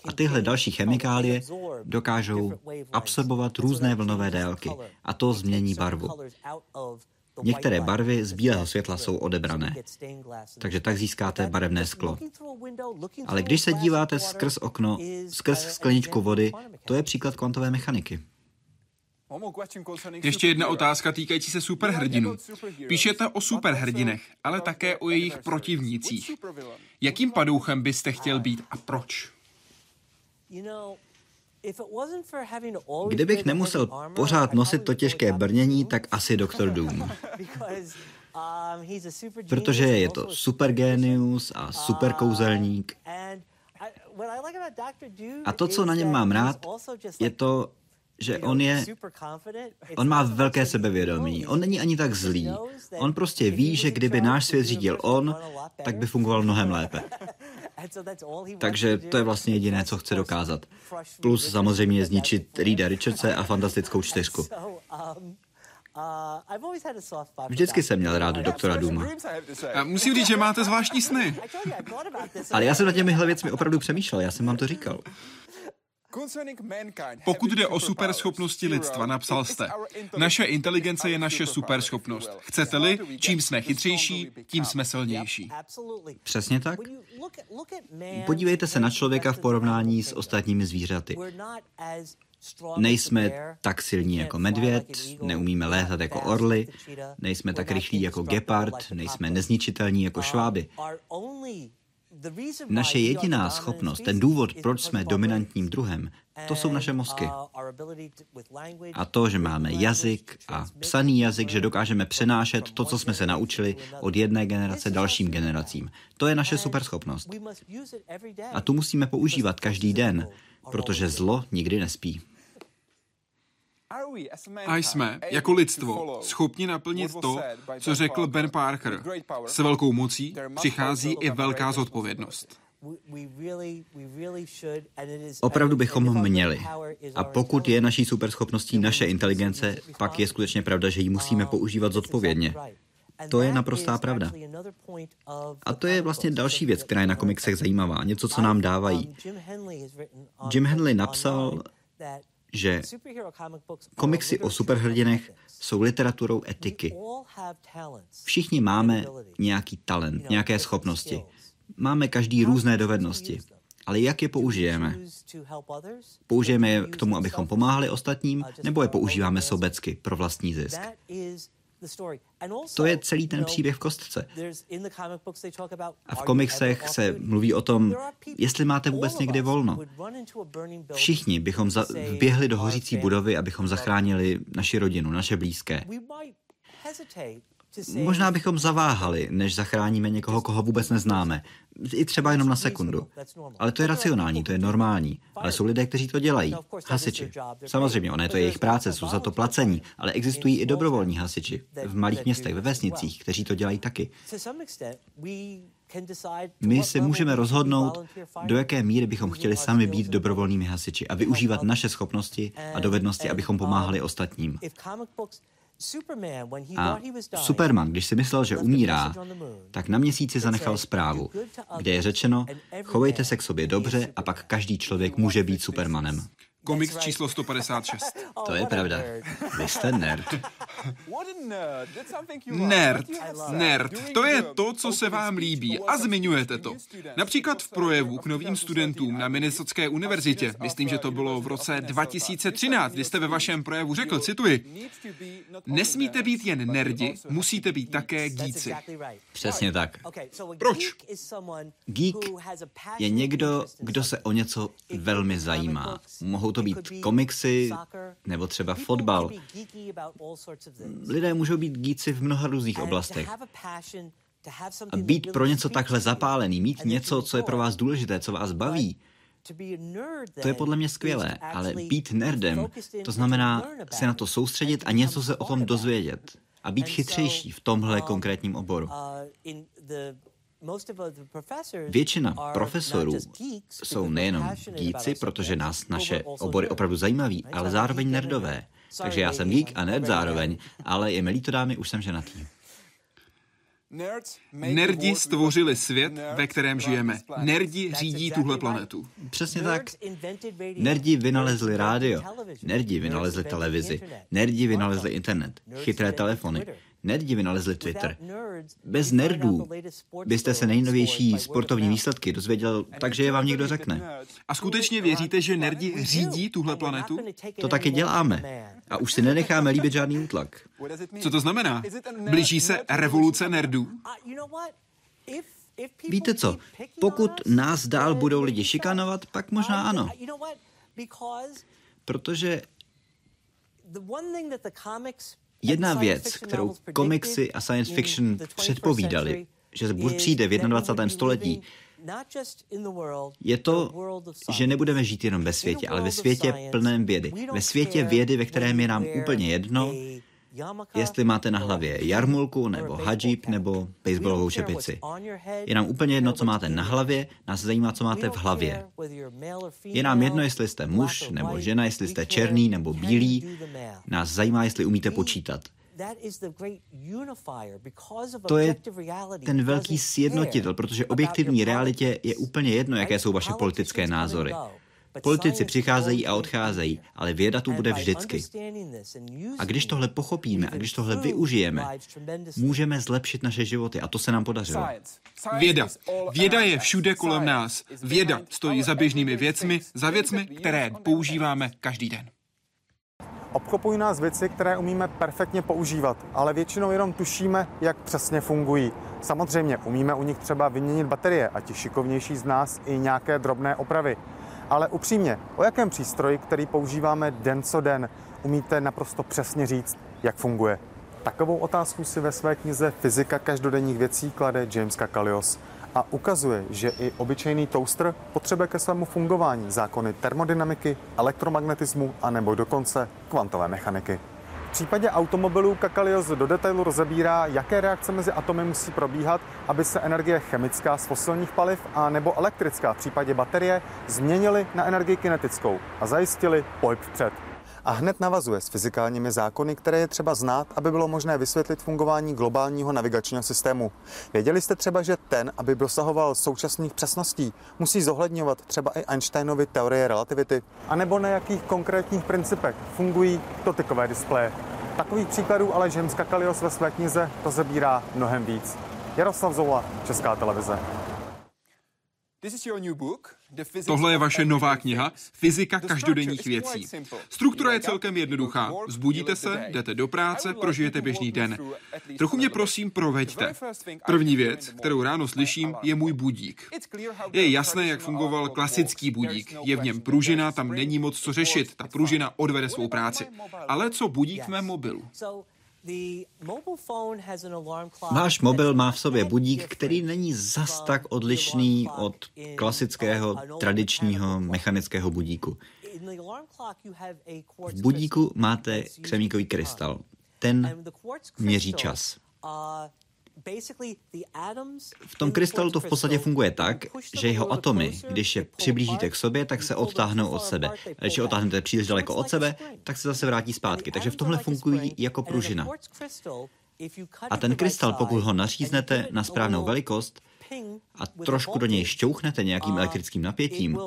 A tyhle další chemikálie dokážou absorbovat různé vlnové délky a to změní barvu. Některé barvy z bílého světla jsou odebrané, takže tak získáte barevné sklo. Ale když se díváte skrz okno, skrz skleničku vody, to je příklad kvantové mechaniky. Ještě jedna otázka týkající se superhrdinů. Píšete o superhrdinech, ale také o jejich protivnících. Jakým padouchem byste chtěl být a proč? Kdybych nemusel pořád nosit to těžké brnění, tak asi Doktor Doom. Protože je to supergenius a superkouzelník. A to, co na něm mám rád, je to, že on je, on má velké sebevědomí. On není ani tak zlý. On prostě ví, že kdyby náš svět řídil on, tak by fungoval mnohem lépe. Takže to je vlastně jediné, co chce dokázat. Plus samozřejmě zničit Reeda Richardse a fantastickou čtyřku. Vždycky jsem měl rád doktora Duma. A musím říct, že máte zvláštní sny. Ale já jsem nad těmihle věcmi opravdu přemýšlel, já jsem vám to říkal. Pokud jde o superschopnosti lidstva, napsal jste, naše inteligence je naše superschopnost. Chcete-li, čím jsme chytřejší, tím jsme silnější. Přesně tak. Podívejte se na člověka v porovnání s ostatními zvířaty. Nejsme tak silní jako medvěd, neumíme létat jako orly, nejsme tak rychlí jako gepard, nejsme nezničitelní jako šváby. Naše jediná schopnost, ten důvod, proč jsme dominantním druhem, to jsou naše mozky. A to, že máme jazyk a psaný jazyk, že dokážeme přenášet to, co jsme se naučili od jedné generace dalším generacím. To je naše superschopnost. A tu musíme používat každý den, protože zlo nikdy nespí. A jsme, jako lidstvo, schopni naplnit to, co řekl Ben Parker. S velkou mocí přichází i velká zodpovědnost. Opravdu bychom měli. A pokud je naší superschopností naše inteligence, pak je skutečně pravda, že ji musíme používat zodpovědně. To je naprostá pravda. A to je vlastně další věc, která je na komiksech zajímavá, něco, co nám dávají. Jim Henley napsal, že komiksy o superhrdinech jsou literaturou etiky. Všichni máme nějaký talent, nějaké schopnosti. Máme každý různé dovednosti. Ale jak je použijeme? Použijeme je k tomu, abychom pomáhali ostatním, nebo je používáme sobecky pro vlastní zisk? To je celý ten příběh v kostce. A v komiksech se mluví o tom, jestli máte vůbec někdy volno. Všichni bychom za- vběhli do hořící budovy, abychom zachránili naši rodinu, naše blízké. Možná bychom zaváhali, než zachráníme někoho, koho vůbec neznáme. I třeba jenom na sekundu. Ale to je racionální, to je normální. Ale jsou lidé, kteří to dělají. Hasiči. Samozřejmě, ono je to jejich práce, jsou za to placení, ale existují i dobrovolní hasiči v malých městech, ve vesnicích, kteří to dělají taky. My si můžeme rozhodnout, do jaké míry bychom chtěli sami být dobrovolnými hasiči a využívat naše schopnosti a dovednosti, abychom pomáhali ostatním. A Superman, když si myslel, že umírá, tak na měsíci zanechal zprávu, kde je řečeno, chovejte se k sobě dobře a pak každý člověk může být Supermanem. Komiks číslo 156. To je pravda. Vy jste nerd. Nerd. Nerd. To je to, co se vám líbí a zmiňujete to. Například v projevu k novým studentům na Minnesotské univerzitě, myslím, že to bylo v roce 2013, kdy jste ve vašem projevu řekl, cituji, nesmíte být jen nerdi, musíte být také gíci. Přesně tak. Proč? Geek je někdo, kdo se o něco velmi zajímá. Mohou to být komiksy nebo třeba fotbal. Lidé můžou být gíci v mnoha různých oblastech. A být pro něco takhle zapálený, mít něco, co je pro vás důležité, co vás baví, to je podle mě skvělé, ale být nerdem, to znamená se na to soustředit a něco se o tom dozvědět a být chytřejší v tomhle konkrétním oboru. Většina profesorů jsou nejenom geeci, protože nás naše obory opravdu zajímaví, ale zároveň nerdové. Takže já jsem geek a nerd zároveň, ale je mi líto dámy, už jsem ženatý. Nerdi stvořili svět, ve kterém žijeme. Nerdi řídí tuhle planetu. Přesně tak. Nerdi vynalezli rádio. Nerdi vynalezli televizi. Nerdi vynalezli internet. Chytré telefony. Nerdi vynalezli Twitter. Bez nerdů byste se nejnovější sportovní výsledky dozvěděl, takže je vám někdo řekne. A skutečně věříte, že nerdi řídí tuhle planetu? To taky děláme. A už si nenecháme líbit žádný útlak. Co to znamená? Blíží se revoluce nerdů? Víte co, pokud nás dál budou lidi šikanovat, pak možná ano. Protože Jedna věc, kterou komiksy a science fiction předpovídali, že přijde v 21. století, je to, že nebudeme žít jenom ve světě, ale ve světě plném vědy. Ve světě vědy, ve kterém je nám úplně jedno, jestli máte na hlavě jarmulku, nebo hajib, nebo baseballovou čepici. Je nám úplně jedno, co máte na hlavě, nás zajímá, co máte v hlavě. Je nám jedno, jestli jste muž nebo žena, jestli jste černý nebo bílý, nás zajímá, jestli umíte počítat. To je ten velký sjednotitel, protože objektivní realitě je úplně jedno, jaké jsou vaše politické názory. Politici přicházejí a odcházejí, ale věda tu bude vždycky. A když tohle pochopíme a když tohle využijeme, můžeme zlepšit naše životy a to se nám podařilo. Věda. Věda je všude kolem nás. Věda stojí za běžnými věcmi, za věcmi, které používáme každý den. Obklopují nás věci, které umíme perfektně používat, ale většinou jenom tušíme, jak přesně fungují. Samozřejmě umíme u nich třeba vyměnit baterie a ti šikovnější z nás i nějaké drobné opravy. Ale upřímně, o jakém přístroji, který používáme den co den, umíte naprosto přesně říct, jak funguje? Takovou otázku si ve své knize Fyzika každodenních věcí klade James Kakalios a ukazuje, že i obyčejný toaster potřebuje ke svému fungování zákony termodynamiky, elektromagnetismu a nebo dokonce kvantové mechaniky. V případě automobilů Kakalios do detailu rozebírá, jaké reakce mezi atomy musí probíhat, aby se energie chemická z fosilních paliv a nebo elektrická v případě baterie změnily na energii kinetickou a zajistili pohyb vpřed a hned navazuje s fyzikálními zákony, které je třeba znát, aby bylo možné vysvětlit fungování globálního navigačního systému. Věděli jste třeba, že ten, aby dosahoval současných přesností, musí zohledňovat třeba i Einsteinovy teorie relativity? A nebo na jakých konkrétních principech fungují dotykové displeje? Takových příkladů ale James Kakalios ve své knize rozebírá mnohem víc. Jaroslav Zoula, Česká televize. Tohle je vaše nová kniha Fyzika každodenních věcí. Struktura je celkem jednoduchá. Zbudíte se, jdete do práce, prožijete běžný den. Trochu mě prosím proveďte. První věc, kterou ráno slyším, je můj budík. Je jasné, jak fungoval klasický budík. Je v něm pružina, tam není moc co řešit. Ta pružina odvede svou práci. Ale co budík v mém mobilu? Váš mobil má v sobě budík, který není zas tak odlišný od klasického, tradičního mechanického budíku. V budíku máte křemíkový krystal. Ten měří čas. V tom krystalu to v podstatě funguje tak, že jeho atomy, když je přiblížíte k sobě, tak se odtáhnou od sebe. A když je odtáhnete příliš daleko od sebe, tak se zase vrátí zpátky. Takže v tomhle fungují jako pružina. A ten krystal, pokud ho naříznete na správnou velikost, a trošku do něj šťouchnete nějakým elektrickým napětím,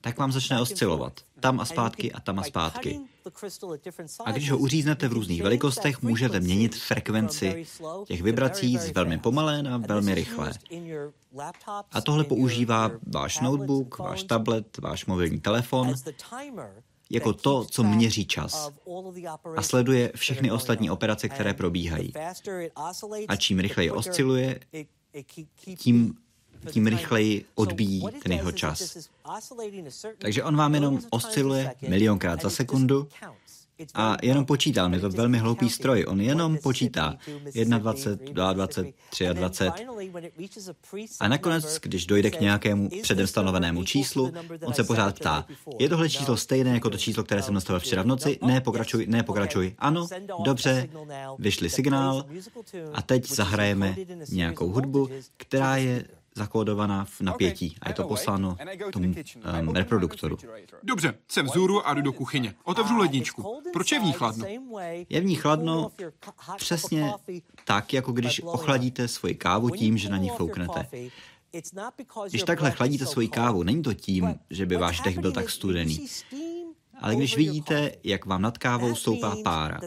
tak vám začne oscilovat. Tam a zpátky a tam a zpátky. A když ho uříznete v různých velikostech, můžete měnit frekvenci těch vibrací z velmi pomalé na velmi rychlé. A tohle používá váš notebook, váš tablet, váš mobilní telefon jako to, co měří čas a sleduje všechny ostatní operace, které probíhají. A čím rychleji osciluje, tím, tím rychleji odbíjí ten jeho čas. Takže on vám jenom osciluje milionkrát za sekundu a jenom počítá, je to velmi hloupý stroj, on jenom počítá 21, 22, 23. A nakonec, když dojde k nějakému předem stanovenému číslu, on se pořád ptá, je tohle číslo stejné jako to číslo, které jsem nastavil včera v noci? Ne, pokračuj, ne, pokračuj. Ano, dobře, vyšli signál a teď zahrajeme nějakou hudbu, která je zakódovaná v napětí a je to posláno tomu um, reproduktoru. Dobře, jsem vzhůru a jdu do kuchyně. Otevřu ledničku. Proč je v ní chladno? Je v ní chladno přesně tak, jako když ochladíte svoji kávu tím, že na ní fouknete. Když takhle chladíte svoji kávu, není to tím, že by váš dech byl tak studený. Ale když vidíte, jak vám nad kávou stoupá pára,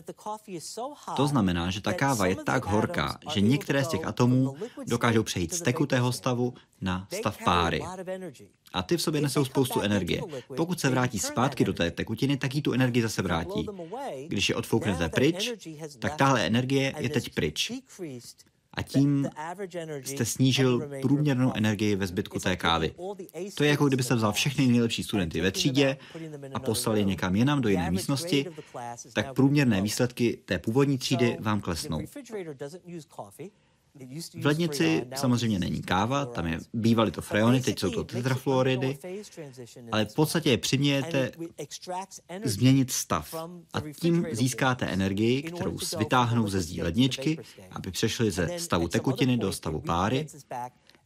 to znamená, že ta káva je tak horká, že některé z těch atomů dokážou přejít z tekutého stavu na stav páry. A ty v sobě nesou spoustu energie. Pokud se vrátí zpátky do té tekutiny, tak jí tu energii zase vrátí. Když je odfouknete pryč, tak tahle energie je teď pryč a tím jste snížil průměrnou energii ve zbytku té kávy. To je jako kdybyste vzal všechny nejlepší studenty ve třídě a poslal je někam jinam do jiné místnosti, tak průměrné výsledky té původní třídy vám klesnou. V lednici samozřejmě není káva, tam je, bývaly to freony, teď jsou to tetrafluoridy, ale v podstatě je přimějete změnit stav. a tím získáte energii, kterou vytáhnou ze zdí ledničky, aby přešly ze stavu tekutiny do stavu páry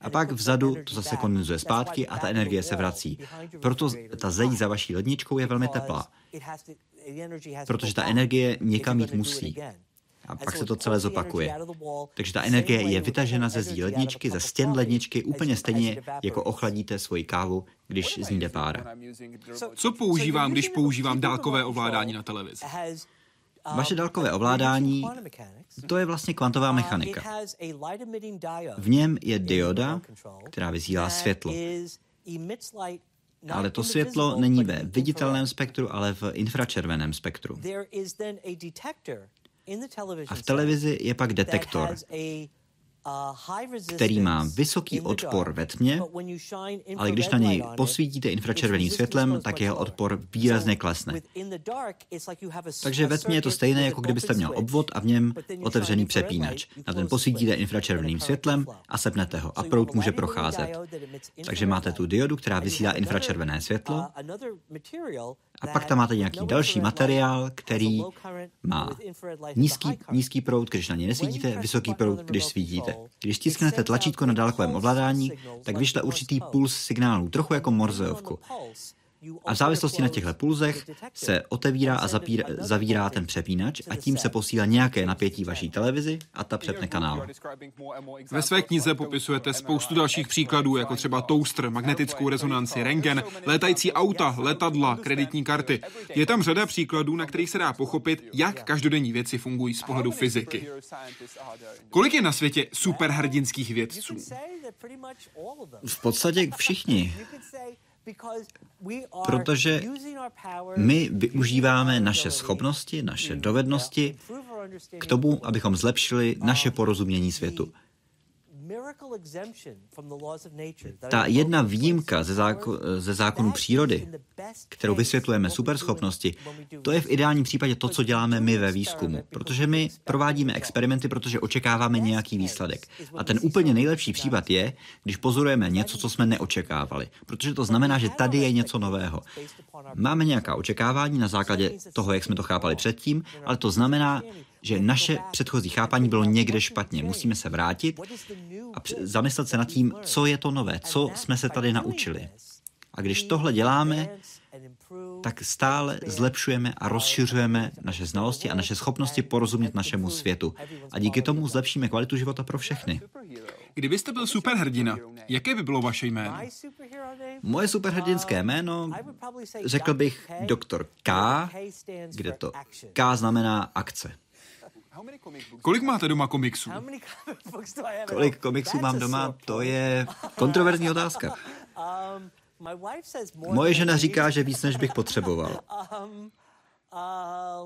a pak vzadu to zase kondenzuje zpátky a ta energie se vrací. Proto ta zeď za vaší ledničkou je velmi teplá, protože ta energie někam jít musí a pak se to celé zopakuje. Takže ta energie je vytažena ze zdí ledničky, ze stěn ledničky, úplně stejně, jako ochladíte svoji kávu, když z ní jde pára. Co používám, když používám dálkové ovládání na televizi? Vaše dálkové ovládání, to je vlastně kvantová mechanika. V něm je dioda, která vysílá světlo. Ale to světlo není ve viditelném spektru, ale v infračerveném spektru. A v televizi je pak detektor, který má vysoký odpor ve tmě, ale když na něj posvítíte infračerveným světlem, tak jeho odpor výrazně klesne. Takže ve tmě je to stejné, jako kdybyste měl obvod a v něm otevřený přepínač. Na ten posvítíte infračerveným světlem a sepnete ho a prout může procházet. Takže máte tu diodu, která vysílá infračervené světlo a pak tam máte nějaký další materiál, který má nízký, nízký proud, když na ně nesvítíte, vysoký proud, když svítíte. Když stisknete tlačítko na dálkovém ovládání, tak vyšle určitý puls signálů, trochu jako morzeovku. A v závislosti na těchto pulzech se otevírá a zapíra, zavírá ten přepínač a tím se posílá nějaké napětí vaší televizi a ta přepne kanál. Ve své knize popisujete spoustu dalších příkladů, jako třeba toaster, magnetickou rezonanci, rengen, létající auta, letadla, kreditní karty. Je tam řada příkladů, na kterých se dá pochopit, jak každodenní věci fungují z pohledu fyziky. Kolik je na světě superhrdinských vědců? V podstatě všichni protože my využíváme naše schopnosti, naše dovednosti k tomu, abychom zlepšili naše porozumění světu. Ta jedna výjimka ze, záko- ze zákonu přírody, kterou vysvětlujeme superschopnosti, to je v ideálním případě to, co děláme my ve výzkumu. Protože my provádíme experimenty, protože očekáváme nějaký výsledek. A ten úplně nejlepší případ je, když pozorujeme něco, co jsme neočekávali. Protože to znamená, že tady je něco nového. Máme nějaká očekávání na základě toho, jak jsme to chápali předtím, ale to znamená, že naše předchozí chápání bylo někde špatně. Musíme se vrátit a zamyslet se nad tím, co je to nové, co jsme se tady naučili. A když tohle děláme, tak stále zlepšujeme a rozšiřujeme naše znalosti a naše schopnosti porozumět našemu světu. A díky tomu zlepšíme kvalitu života pro všechny. Kdybyste byl superhrdina, jaké by bylo vaše jméno? Moje superhrdinské jméno, řekl bych doktor K, kde to K znamená akce. Kolik máte doma komiksů? Kolik komiksů mám doma, to je kontroverzní otázka. Um, Moje žena říká, že víc, než bych potřeboval. Um,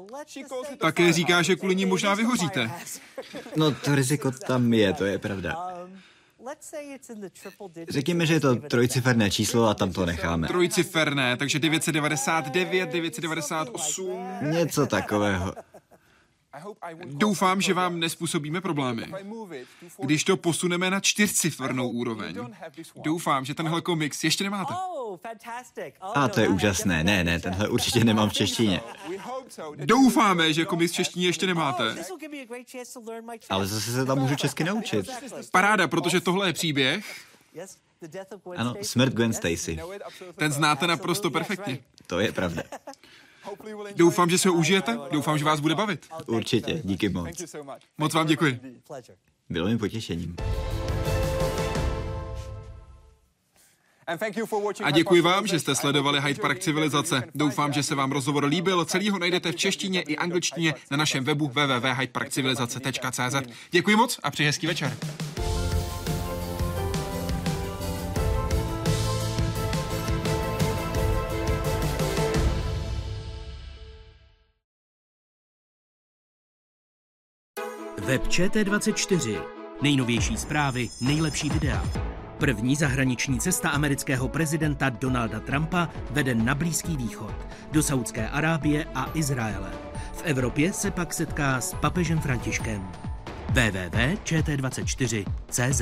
uh, Také říká, že kvůli ní možná vyhoříte. No to riziko tam je, to je pravda. Um, Řekněme, že je to trojciferné číslo a tam to necháme. Trojciferné, takže 999, 998. Něco takového. Doufám, že vám nespůsobíme problémy. Když to posuneme na čtyřcifernou úroveň. Doufám, že tenhle komiks ještě nemáte. A to je úžasné. Ne, ne, tenhle určitě nemám v češtině. Doufáme, že komiks v češtině ještě nemáte. Ale zase se tam můžu česky naučit. Paráda, protože tohle je příběh, Ano, smrt Gwen Stacy. Ten znáte naprosto perfektně. To je pravda. Doufám, že se ho užijete, doufám, že vás bude bavit. Určitě, díky moc. Moc vám děkuji. Bylo mi potěšením. A děkuji vám, že jste sledovali Hyde Park Civilizace. Doufám, že se vám rozhovor líbil. Celý ho najdete v češtině i angličtině na našem webu www.hydeparkcivilizace.cz. Děkuji moc a přeji hezký večer. Web ČT24. Nejnovější zprávy, nejlepší videa. První zahraniční cesta amerického prezidenta Donalda Trumpa vede na Blízký východ, do Saudské Arábie a Izraele. V Evropě se pak setká s papežem Františkem. www.ct24.cz